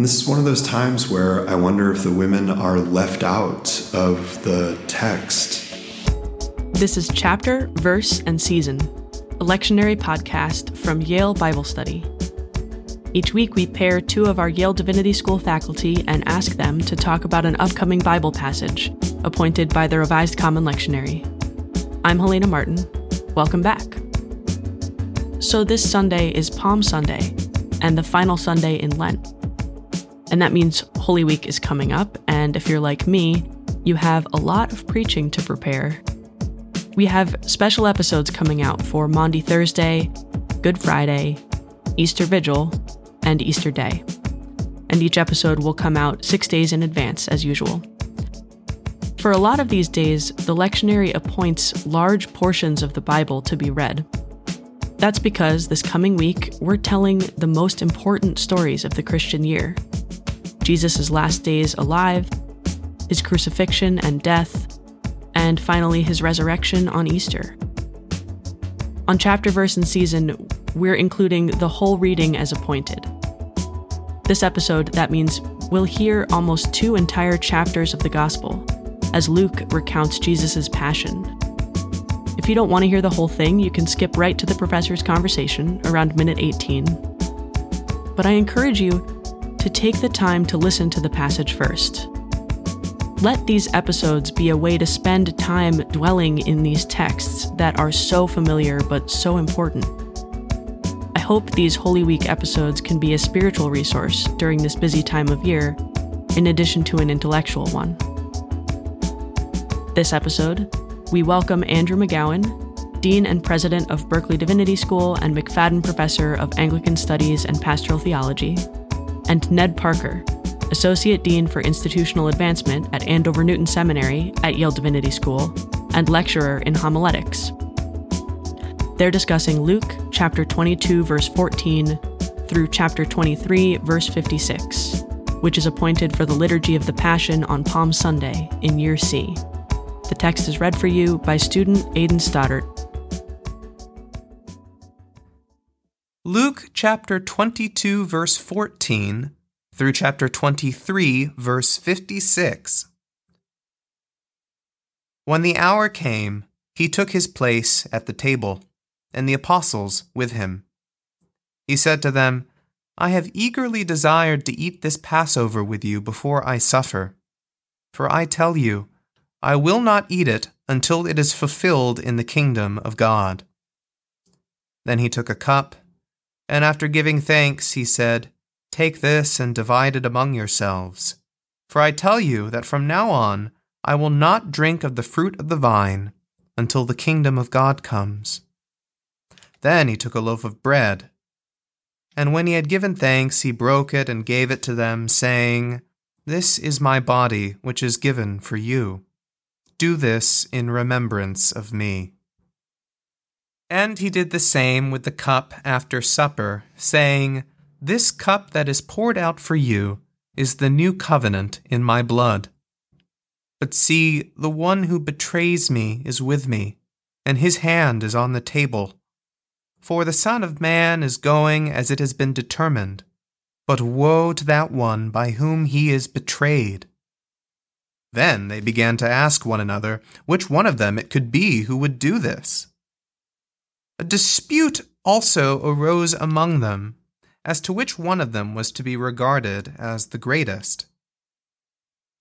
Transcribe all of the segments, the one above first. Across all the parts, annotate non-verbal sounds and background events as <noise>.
And this is one of those times where I wonder if the women are left out of the text. This is Chapter, Verse, and Season, a lectionary podcast from Yale Bible Study. Each week, we pair two of our Yale Divinity School faculty and ask them to talk about an upcoming Bible passage appointed by the Revised Common Lectionary. I'm Helena Martin. Welcome back. So, this Sunday is Palm Sunday and the final Sunday in Lent. And that means Holy Week is coming up, and if you're like me, you have a lot of preaching to prepare. We have special episodes coming out for Maundy Thursday, Good Friday, Easter Vigil, and Easter Day. And each episode will come out six days in advance, as usual. For a lot of these days, the lectionary appoints large portions of the Bible to be read. That's because this coming week, we're telling the most important stories of the Christian year Jesus' last days alive, his crucifixion and death, and finally his resurrection on Easter. On chapter, verse, and season, we're including the whole reading as appointed. This episode, that means we'll hear almost two entire chapters of the Gospel as Luke recounts Jesus' passion. If you don't want to hear the whole thing, you can skip right to the professor's conversation around minute 18. But I encourage you to take the time to listen to the passage first. Let these episodes be a way to spend time dwelling in these texts that are so familiar but so important. I hope these Holy Week episodes can be a spiritual resource during this busy time of year, in addition to an intellectual one. This episode, we welcome Andrew McGowan, Dean and President of Berkeley Divinity School and McFaddin Professor of Anglican Studies and Pastoral Theology, and Ned Parker, Associate Dean for Institutional Advancement at Andover Newton Seminary at Yale Divinity School, and lecturer in homiletics. They're discussing Luke chapter 22, verse 14, through chapter 23, verse 56, which is appointed for the Liturgy of the Passion on Palm Sunday in Year C. The text is read for you by student Aidan Stoddart. Luke chapter 22, verse 14 through chapter 23, verse 56. When the hour came, he took his place at the table, and the apostles with him. He said to them, I have eagerly desired to eat this Passover with you before I suffer. For I tell you, I will not eat it until it is fulfilled in the kingdom of God. Then he took a cup, and after giving thanks, he said, Take this and divide it among yourselves. For I tell you that from now on I will not drink of the fruit of the vine until the kingdom of God comes. Then he took a loaf of bread, and when he had given thanks, he broke it and gave it to them, saying, This is my body, which is given for you. Do this in remembrance of me. And he did the same with the cup after supper, saying, This cup that is poured out for you is the new covenant in my blood. But see, the one who betrays me is with me, and his hand is on the table. For the Son of Man is going as it has been determined, but woe to that one by whom he is betrayed. Then they began to ask one another which one of them it could be who would do this. A dispute also arose among them as to which one of them was to be regarded as the greatest.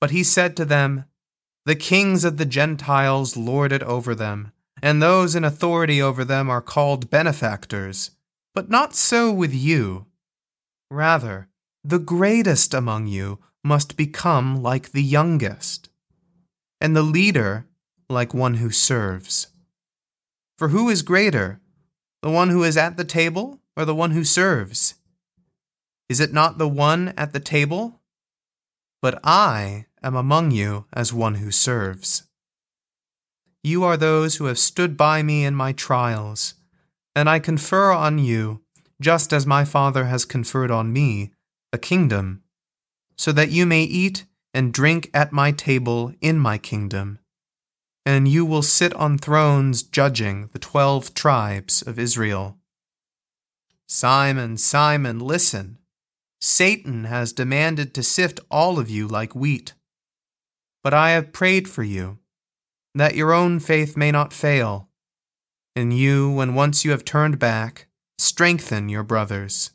But he said to them, The kings of the Gentiles lord it over them, and those in authority over them are called benefactors. But not so with you. Rather, the greatest among you must become like the youngest, and the leader like one who serves. For who is greater, the one who is at the table or the one who serves? Is it not the one at the table? But I am among you as one who serves. You are those who have stood by me in my trials, and I confer on you, just as my Father has conferred on me, a kingdom, so that you may eat and drink at my table in my kingdom, and you will sit on thrones judging the twelve tribes of Israel. Simon, Simon, listen. Satan has demanded to sift all of you like wheat. But I have prayed for you, that your own faith may not fail. And you, when once you have turned back, strengthen your brothers.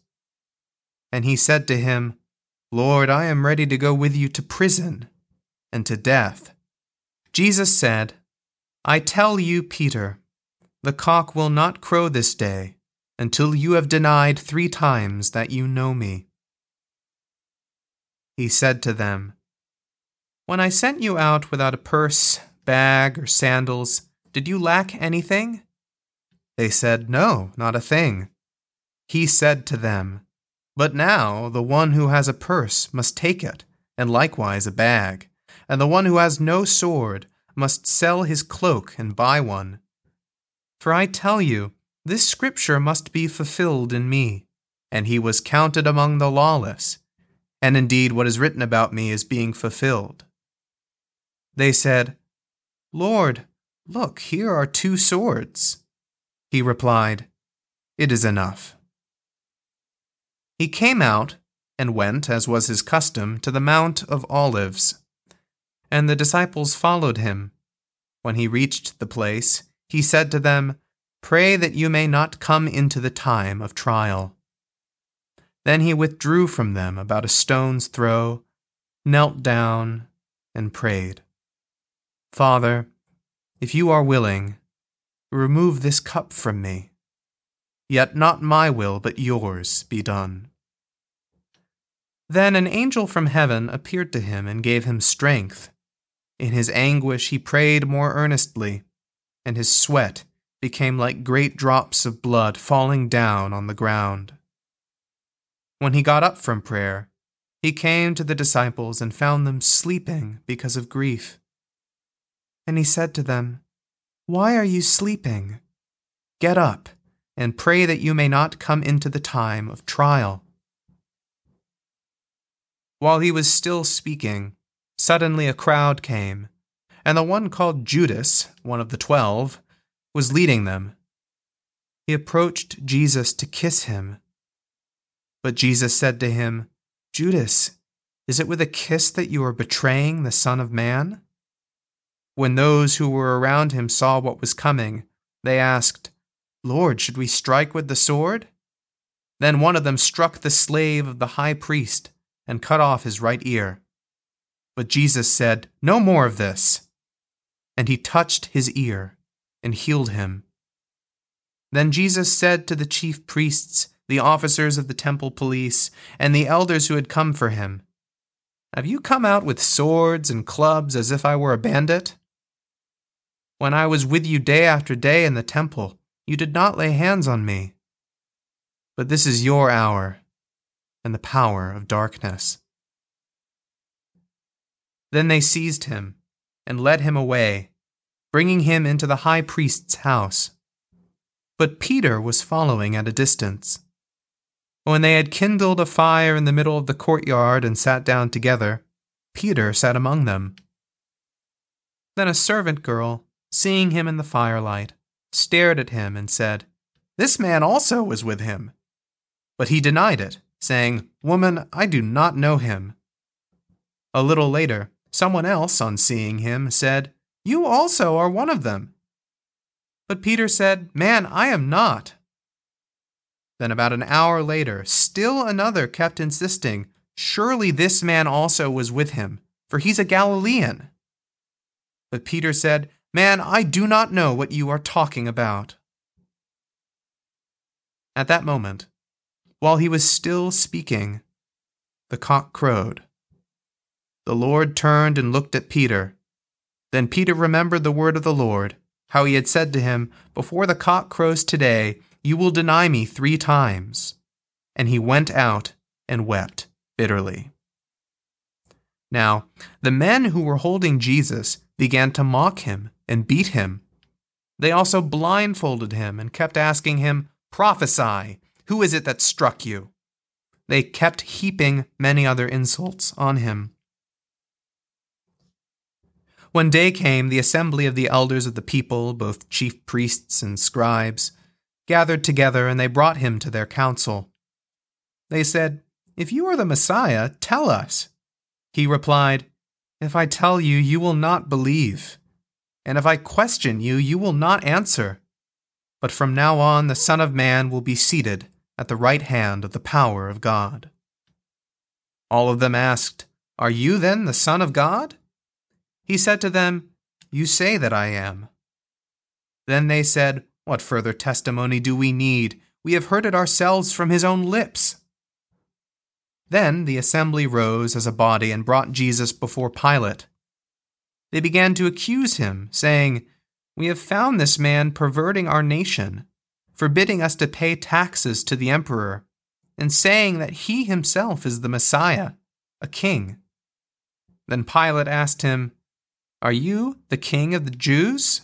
And he said to him, Lord, I am ready to go with you to prison and to death. Jesus said, I tell you, Peter, the cock will not crow this day until you have denied three times that you know me. He said to them, When I sent you out without a purse, bag, or sandals, did you lack anything? They said, No, not a thing. He said to them, But now the one who has a purse must take it, and likewise a bag, and the one who has no sword must sell his cloak and buy one. For I tell you, this scripture must be fulfilled in me. And he was counted among the lawless. And indeed, what is written about me is being fulfilled. They said, Lord, look, here are two swords. He replied, It is enough. He came out and went, as was his custom, to the Mount of Olives. And the disciples followed him. When he reached the place, he said to them, Pray that you may not come into the time of trial. Then he withdrew from them about a stone's throw, knelt down, and prayed. Father, if you are willing, remove this cup from me. Yet not my will, but yours be done. Then an angel from heaven appeared to him and gave him strength. In his anguish he prayed more earnestly, and his sweat became like great drops of blood falling down on the ground. When he got up from prayer, he came to the disciples and found them sleeping because of grief. And he said to them, Why are you sleeping? Get up and pray that you may not come into the time of trial. While he was still speaking, suddenly a crowd came, and the one called Judas, one of the twelve, was leading them. He approached Jesus to kiss him. But Jesus said to him, Judas, is it with a kiss that you are betraying the Son of Man? When those who were around him saw what was coming, they asked, Lord, should we strike with the sword? Then one of them struck the slave of the high priest and cut off his right ear. But Jesus said, No more of this. And he touched his ear and healed him. Then Jesus said to the chief priests, the officers of the temple police, and the elders who had come for him, Have you come out with swords and clubs as if I were a bandit? When I was with you day after day in the temple, you did not lay hands on me. But this is your hour and the power of darkness. Then they seized him and led him away bringing him into the high priest's house. But Peter was following at a distance. When they had kindled a fire in the middle of the courtyard and sat down together, Peter sat among them. Then a servant girl, seeing him in the firelight, stared at him and said, This man also was with him. But he denied it, saying, Woman, I do not know him. A little later, someone else, on seeing him, said, you also are one of them. But Peter said, Man, I am not. Then, about an hour later, still another kept insisting, Surely this man also was with him, for he's a Galilean. But Peter said, Man, I do not know what you are talking about. At that moment, while he was still speaking, the cock crowed. The Lord turned and looked at Peter. Then Peter remembered the word of the Lord, how he had said to him, Before the cock crows today, you will deny me three times. And he went out and wept bitterly. Now, the men who were holding Jesus began to mock him and beat him. They also blindfolded him and kept asking him, Prophesy, who is it that struck you? They kept heaping many other insults on him. When day came, the assembly of the elders of the people, both chief priests and scribes, gathered together, and they brought him to their council. They said, If you are the Messiah, tell us. He replied, If I tell you, you will not believe. And if I question you, you will not answer. But from now on, the Son of Man will be seated at the right hand of the power of God. All of them asked, Are you then the Son of God? He said to them, You say that I am. Then they said, What further testimony do we need? We have heard it ourselves from his own lips. Then the assembly rose as a body and brought Jesus before Pilate. They began to accuse him, saying, We have found this man perverting our nation, forbidding us to pay taxes to the emperor, and saying that he himself is the Messiah, a king. Then Pilate asked him, Are you the king of the Jews?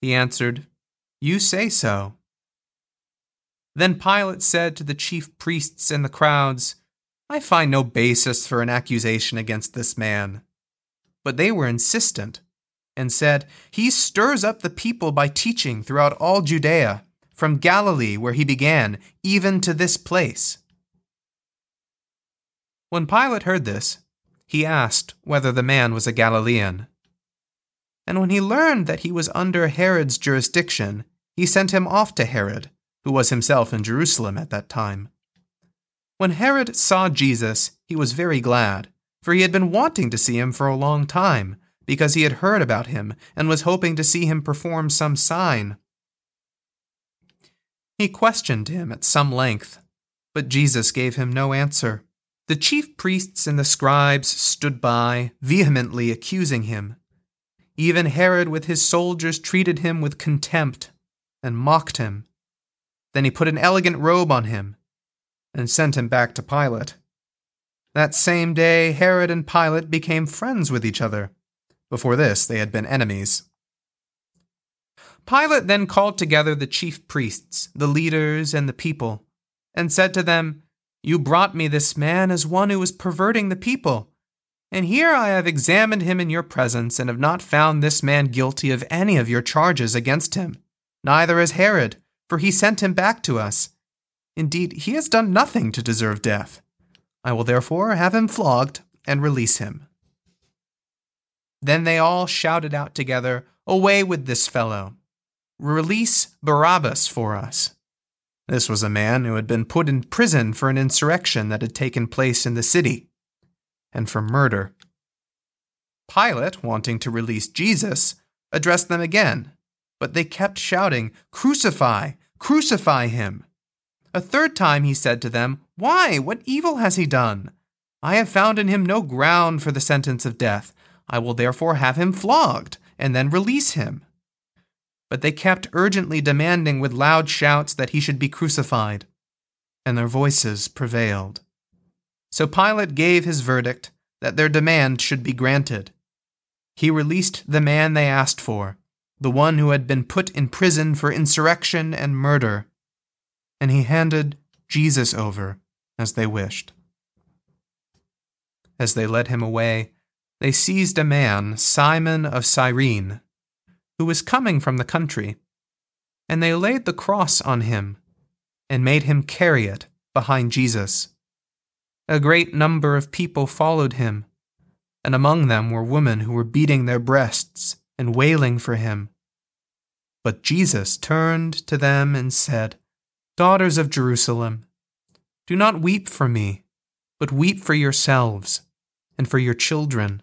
He answered, You say so. Then Pilate said to the chief priests and the crowds, I find no basis for an accusation against this man. But they were insistent and said, He stirs up the people by teaching throughout all Judea, from Galilee, where he began, even to this place. When Pilate heard this, he asked whether the man was a Galilean. And when he learned that he was under Herod's jurisdiction, he sent him off to Herod who was himself in Jerusalem at that time. When Herod saw Jesus, he was very glad, for he had been wanting to see him for a long time, because he had heard about him and was hoping to see him perform some sign. He questioned him at some length, but Jesus gave him no answer. The chief priests and the scribes stood by, vehemently accusing him. Even Herod with his soldiers treated him with contempt and mocked him. Then he put an elegant robe on him and sent him back to Pilate. That same day, Herod and Pilate became friends with each other. Before this, they had been enemies. Pilate then called together the chief priests, the leaders, and the people, and said to them, You brought me this man as one who was perverting the people. And here I have examined him in your presence, and have not found this man guilty of any of your charges against him, neither has Herod for he sent him back to us. Indeed, he has done nothing to deserve death. I will therefore have him flogged and release him. Then they all shouted out together, Away with this fellow! Release Barabbas for us. This was a man who had been put in prison for an insurrection that had taken place in the city, and for murder. Pilate, wanting to release Jesus, addressed them again but they kept shouting, Crucify! Crucify him! A third time he said to them, Why? What evil has he done? I have found in him no ground for the sentence of death. I will therefore have him flogged, and then release him. But they kept urgently demanding with loud shouts that he should be crucified, and their voices prevailed. So Pilate gave his verdict that their demand should be granted. He released the man they asked for, the one who had been put in prison for insurrection and murder, and he handed Jesus over as they wished. As they led him away, they seized a man, Simon of Cyrene, who was coming from the country, and they laid the cross on him and made him carry it behind Jesus. A great number of people followed him, and among them were women who were beating their breasts and wailing for him. But Jesus turned to them and said, Daughters of Jerusalem, do not weep for me, but weep for yourselves and for your children.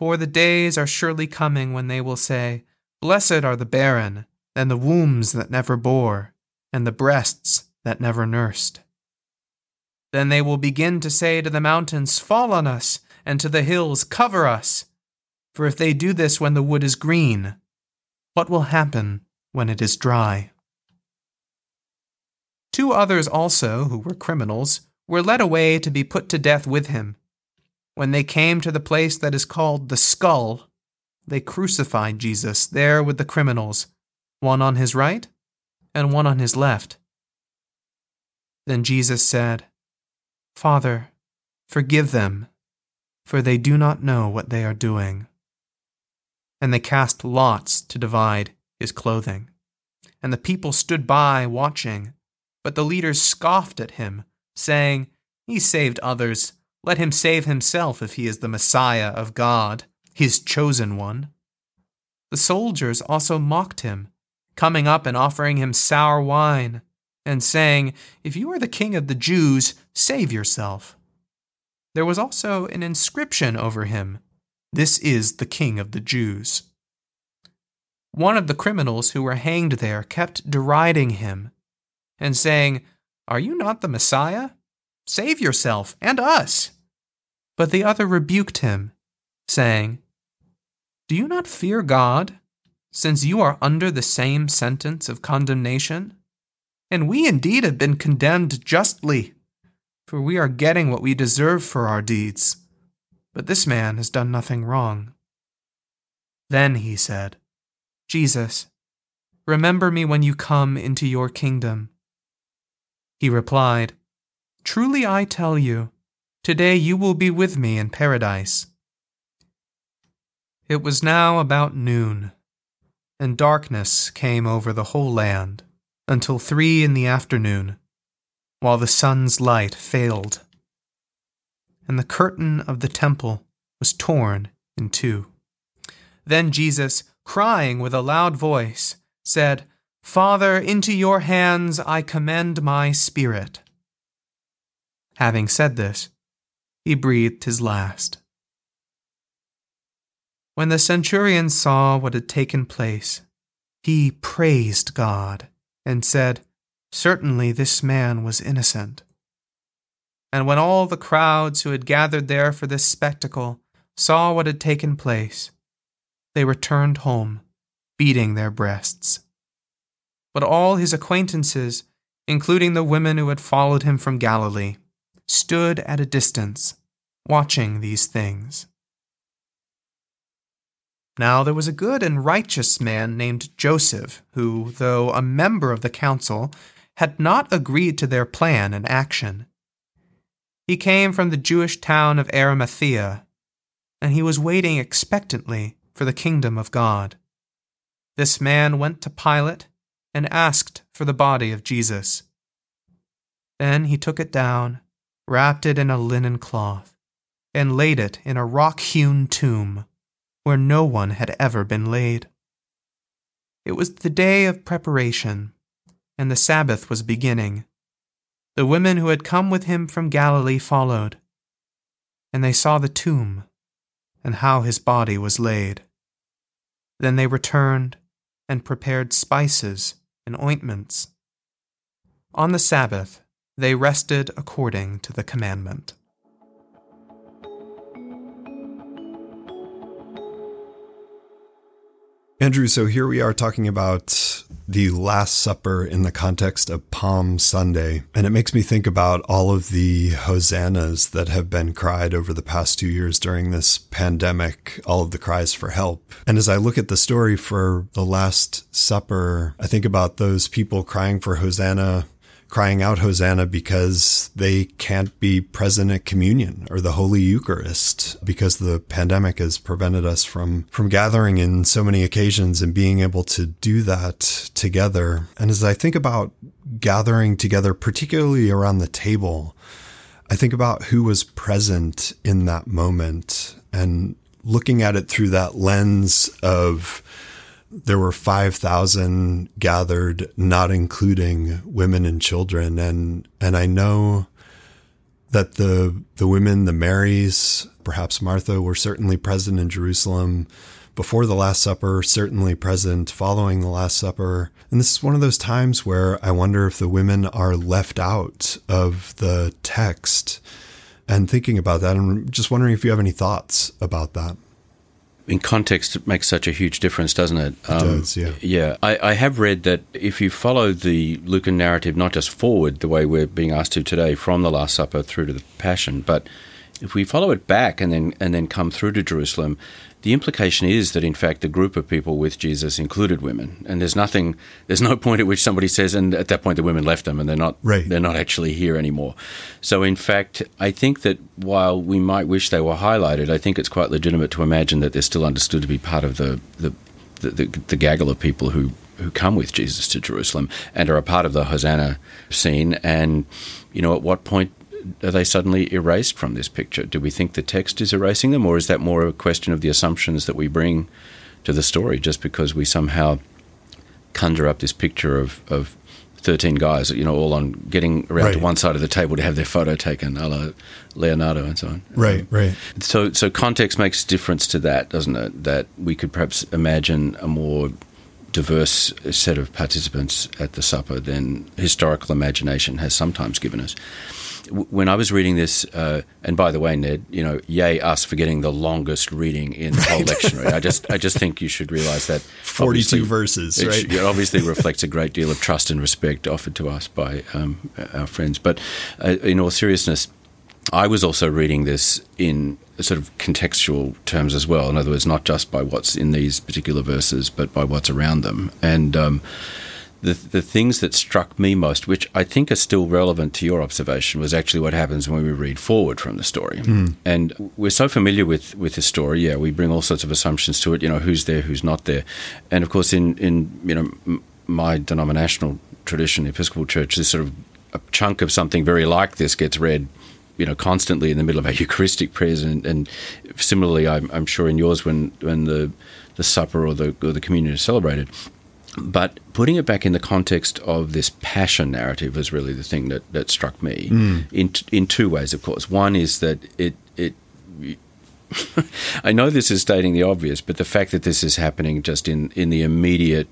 For the days are surely coming when they will say, Blessed are the barren, and the wombs that never bore, and the breasts that never nursed. Then they will begin to say to the mountains, Fall on us, and to the hills, Cover us. For if they do this when the wood is green, what will happen when it is dry? Two others also, who were criminals, were led away to be put to death with him. When they came to the place that is called the skull, they crucified Jesus there with the criminals, one on his right and one on his left. Then Jesus said, Father, forgive them, for they do not know what they are doing and they cast lots to divide his clothing. And the people stood by watching, but the leaders scoffed at him, saying, He saved others. Let him save himself if he is the Messiah of God, his chosen one. The soldiers also mocked him, coming up and offering him sour wine, and saying, If you are the king of the Jews, save yourself. There was also an inscription over him This is the king of the Jews. One of the criminals who were hanged there kept deriding him and saying, Are you not the Messiah? Save yourself and us. But the other rebuked him, saying, Do you not fear God, since you are under the same sentence of condemnation? And we indeed have been condemned justly, for we are getting what we deserve for our deeds. But this man has done nothing wrong. Then he said, Jesus, remember me when you come into your kingdom. He replied, Truly I tell you, today you will be with me in paradise. It was now about noon, and darkness came over the whole land until three in the afternoon, while the sun's light failed, and the curtain of the temple was torn in two. Then Jesus, crying with a loud voice, said, Father, into your hands I commend my spirit. Having said this, he breathed his last. When the centurion saw what had taken place, he praised God and said, Certainly this man was innocent. And when all the crowds who had gathered there for this spectacle saw what had taken place, they returned home, beating their breasts. But all his acquaintances, including the women who had followed him from Galilee, stood at a distance, watching these things. Now there was a good and righteous man named Joseph, who, though a member of the council, had not agreed to their plan and action. He came from the Jewish town of Arimathea, and he was waiting expectantly for the kingdom of God. This man went to Pilate and asked for the body of Jesus. Then he took it down, wrapped it in a linen cloth, and laid it in a rock hewn tomb where no one had ever been laid. It was the day of preparation, and the Sabbath was beginning. The women who had come with him from Galilee followed, and they saw the tomb and how his body was laid. Then they returned and prepared spices and ointments. On the Sabbath, they rested according to the commandment. Andrew, so here we are talking about the Last Supper in the context of Palm Sunday. And it makes me think about all of the hosannas that have been cried over the past two years during this pandemic, all of the cries for help. And as I look at the story for the Last Supper, I think about those people crying for Hosanna crying out Hosanna because they can't be present at communion or the Holy Eucharist because the pandemic has prevented us from, from gathering in so many occasions and being able to do that together. And as I think about gathering together, particularly around the table, I think about who was present in that moment and looking at it through that lens of there were 5,000 gathered, not including women and children. And, and I know that the, the women, the Marys, perhaps Martha, were certainly present in Jerusalem before the Last Supper, certainly present following the Last Supper. And this is one of those times where I wonder if the women are left out of the text and thinking about that. I'm just wondering if you have any thoughts about that in context, it makes such a huge difference, doesn't it? It um, does, yeah. Yeah. I, I, have read that if you follow the Lucan narrative, not just forward the way we're being asked to today from the Last Supper through to the Passion, but if we follow it back and then and then come through to Jerusalem, the implication is that in fact the group of people with Jesus included women, and there's nothing, there's no point at which somebody says, and at that point the women left them, and they're not, right. they're not actually here anymore. So in fact, I think that while we might wish they were highlighted, I think it's quite legitimate to imagine that they're still understood to be part of the the the, the, the gaggle of people who who come with Jesus to Jerusalem and are a part of the Hosanna scene. And, you know, at what point are they suddenly erased from this picture? Do we think the text is erasing them, or is that more a question of the assumptions that we bring to the story just because we somehow conjure up this picture of, of 13 guys, you know, all on getting around right. to one side of the table to have their photo taken, a la Leonardo and so on. Right, um, right. So, so context makes a difference to that, doesn't it? That we could perhaps imagine a more diverse set of participants at the supper than historical imagination has sometimes given us when I was reading this, uh, and by the way, Ned, you know, yay us for getting the longest reading in the whole lectionary. I just, I just think you should realize that forty-two verses, it, right? It obviously reflects a great deal of trust and respect offered to us by um, our friends. But uh, in all seriousness, I was also reading this in sort of contextual terms as well. In other words, not just by what's in these particular verses, but by what's around them, and. Um, the, the things that struck me most, which I think are still relevant to your observation, was actually what happens when we read forward from the story. Mm. And we're so familiar with, with the story, yeah, we bring all sorts of assumptions to it, you know, who's there, who's not there. And of course, in, in you know, my denominational tradition, the Episcopal Church, this sort of a chunk of something very like this gets read you know, constantly in the middle of our <laughs> Eucharistic prayers, and, and similarly, I'm, I'm, sure in yours when when the the supper or the or the communion is celebrated. But putting it back in the context of this passion narrative was really the thing that, that struck me mm. in in two ways. Of course, one is that it it. <laughs> I know this is stating the obvious, but the fact that this is happening just in, in the immediate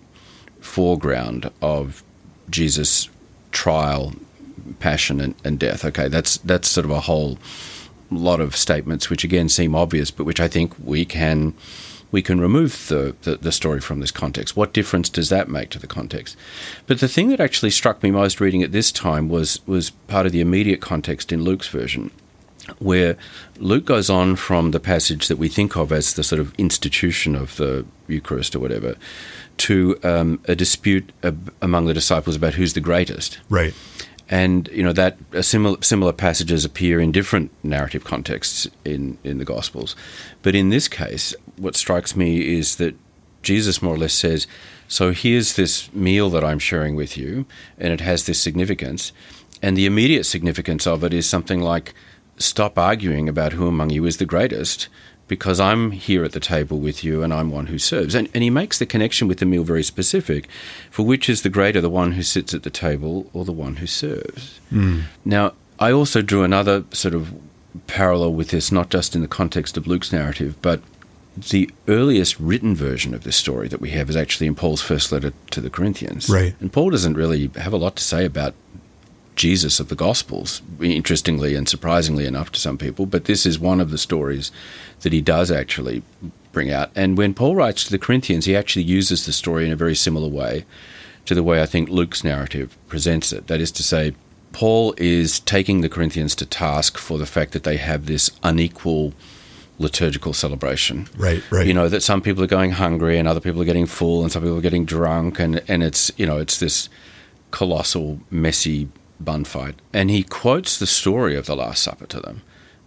foreground of Jesus' trial, passion, and, and death. Okay, that's that's sort of a whole lot of statements which again seem obvious, but which I think we can we can remove the, the, the, story from this context. What difference does that make to the context? But the thing that actually struck me most reading it this time was, was part of the immediate context in Luke's version, where Luke goes on from the passage that we think of as the sort of institution of the Eucharist or whatever to um, a dispute among the disciples about who's the greatest. Right and you know that similar similar passages appear in different narrative contexts in in the Gospels, but in this case, what strikes me is that Jesus more or less says, "So here's this meal that I'm sharing with you, and it has this significance, and the immediate significance of it is something like." Stop arguing about who among you is the greatest because I'm here at the table with you and I'm one who serves. And, and he makes the connection with the meal very specific for which is the greater, the one who sits at the table or the one who serves. Mm. Now, I also drew another sort of parallel with this, not just in the context of Luke's narrative, but the earliest written version of this story that we have is actually in Paul's first letter to the Corinthians. Right. And Paul doesn't really have a lot to say about Jesus of the Gospels, interestingly and surprisingly enough to some people. But this is one of the stories that he does actually bring out. And when Paul writes to the Corinthians, he actually uses the story in a very similar way to the way I think Luke's narrative presents it. That is to say, Paul is taking the Corinthians to task for the fact that they have this unequal liturgical celebration. Right, right. You know, that some people are going hungry and other people are getting full and some people are getting drunk and, and it's, you know, it's this colossal, messy bun fight. And he quotes the story of the Last Supper to them,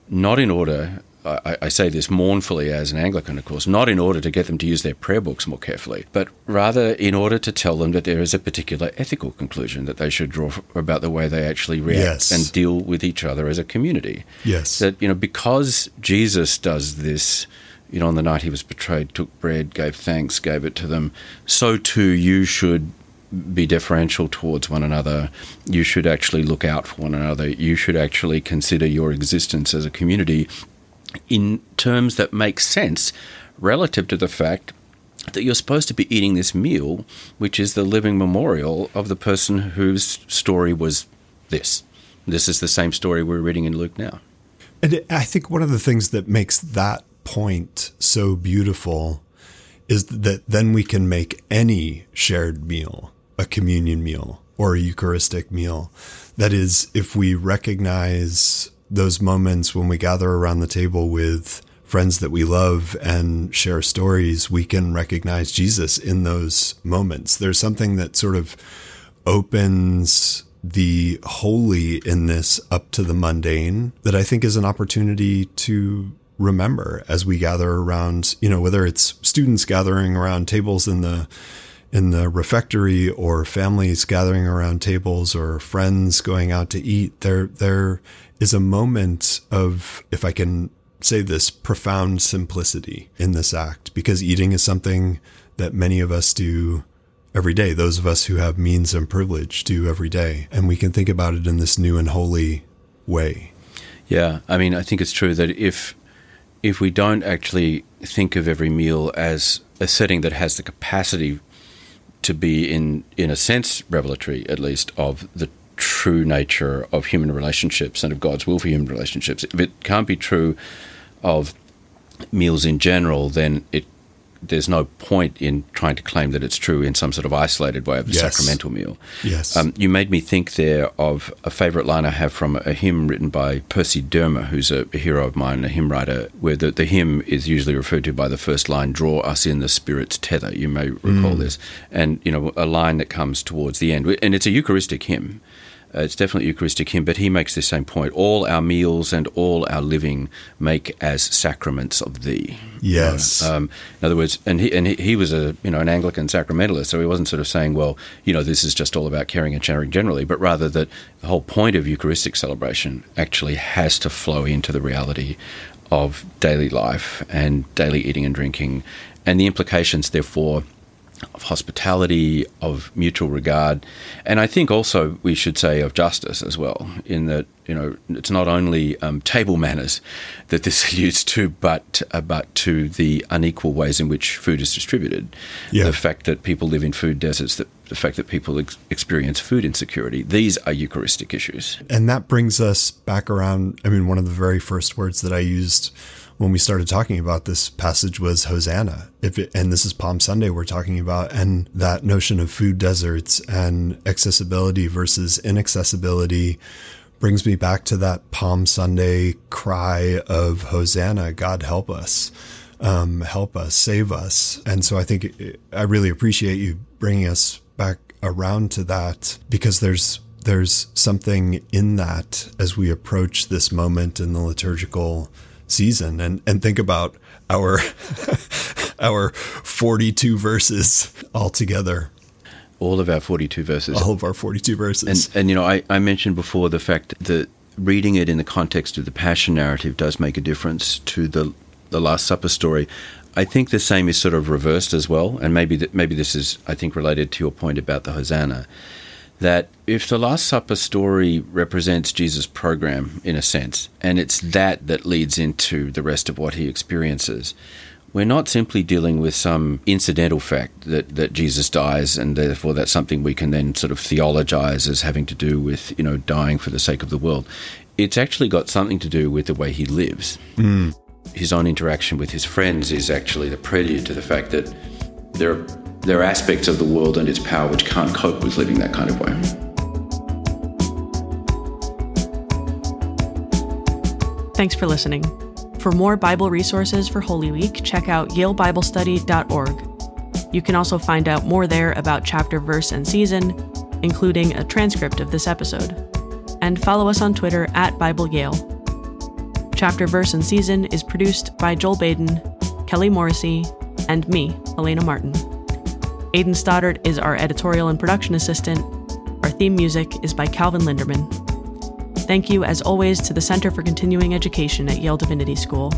not in order, I, I, say this mournfully as an Anglican, of course, not in order to get them to use their prayer books more carefully, but rather in order to tell them that there is a particular ethical conclusion that they should draw about the way they actually react yes. and deal with each other as a community. Yes. That, you know, because Jesus does this, you know, on the night he was betrayed, took bread, gave thanks, gave it to them, so too you should be deferential towards one another. You should actually look out for one another. You should actually consider your existence as a community in terms that make sense relative to the fact that you're supposed to be eating this meal, which is the living memorial of the person whose story was this. This is the same story we're reading in Luke now. And I think one of the things that makes that point so beautiful is that then we can make any shared meal a communion meal or a Eucharistic meal. That is, if we recognize those moments when we gather around the table with friends that we love and share stories, we can recognize Jesus in those moments. There's something that sort of opens the holy in this up to the mundane that I think is an opportunity to remember as we gather around, you know, whether it's students gathering around tables in the in the refectory or families gathering around tables or friends going out to eat, there there is a moment of, if I can say this, profound simplicity in this act because eating is something that many of us do every day. Those of us who have means and privilege do every day. And we can think about it in this new and holy way. Yeah, I mean, I think it's true that if if we don't actually think of every meal as a setting that has the capacity to be in in a sense revelatory at least of the true nature of human relationships and of God's will for human relationships if it can't be true of meals in general then it there's no point in trying to claim that it's true in some sort of isolated way of the yes. sacramental meal. Yes. Um, you made me think there of a favourite line I have from a hymn written by Percy Dearmer, who's a, a hero of mine, a hymn writer, where the, the, hymn is usually referred to by the first line, draw us in the Spirit's tether. You may recall mm. this. And, you know, a line that comes towards the end. And it's a Eucharistic hymn. Uh, it's definitely Eucharistic hymn, but he makes the same point. All our meals and all our living make as sacraments of thee. Yes. Um, in other words, and he and he, he, was a you know an Anglican sacramentalist, so he wasn't sort of saying, well, you know, this is just all about caring and sharing generally, but rather that the whole point of Eucharistic celebration actually has to flow into the reality of daily life and daily eating and drinking, and the implications, therefore of hospitality, of mutual regard, and I think also we should say of justice as well. In that you know it's not only um, table manners that this <laughs> alludes to, but uh, but to the unequal ways in which food is distributed. Yeah. The fact that people live in food deserts, that the fact that people ex- experience food insecurity. These are Eucharistic issues, and that brings us back around. I mean, one of the very first words that I used when we started talking about this passage was Hosanna. It, and this is Palm Sunday we're talking about, and that notion of food deserts and accessibility versus inaccessibility brings me back to that Palm Sunday cry of Hosanna, God help us. Um, help us, save us. And so I think it, I really appreciate you bringing us back around to that because there's there's something in that as we approach this moment in the liturgical season and and think about our <laughs> our 42 verses altogether. All of our 42 verses. All of our 42 verses. And and you know I, I mentioned before the fact that reading it in the context of the passion narrative does make a difference to the the last supper story. I think the same is sort of reversed as well and maybe that maybe this is I think related to your point about the hosanna that if the Last Supper story represents Jesus' program in a sense, and it's that that leads into the rest of what he experiences, we're not simply dealing with some incidental fact that, that Jesus dies, and therefore that's something we can then sort of theologize as having to do with, you know, dying for the sake of the world. It's actually got something to do with the way he lives. Mm. His own interaction with his friends is actually the prelude to the fact that there are there are aspects of the world and its power which can't cope with living that kind of way. Thanks for listening. For more Bible resources for Holy Week, check out yalebiblestudy.org. You can also find out more there about chapter, verse, and season, including a transcript of this episode. And follow us on Twitter at BibleYale. Chapter, Verse, and Season is produced by Joel Baden, Kelly Morrissey, and me, Elena Martin. Aidan Stoddard is our editorial and production assistant. Our theme music is by Calvin Linderman. Thank you, as always, to the Center for Continuing Education at Yale Divinity School.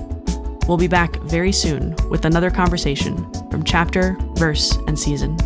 We'll be back very soon with another conversation from chapter, verse, and season.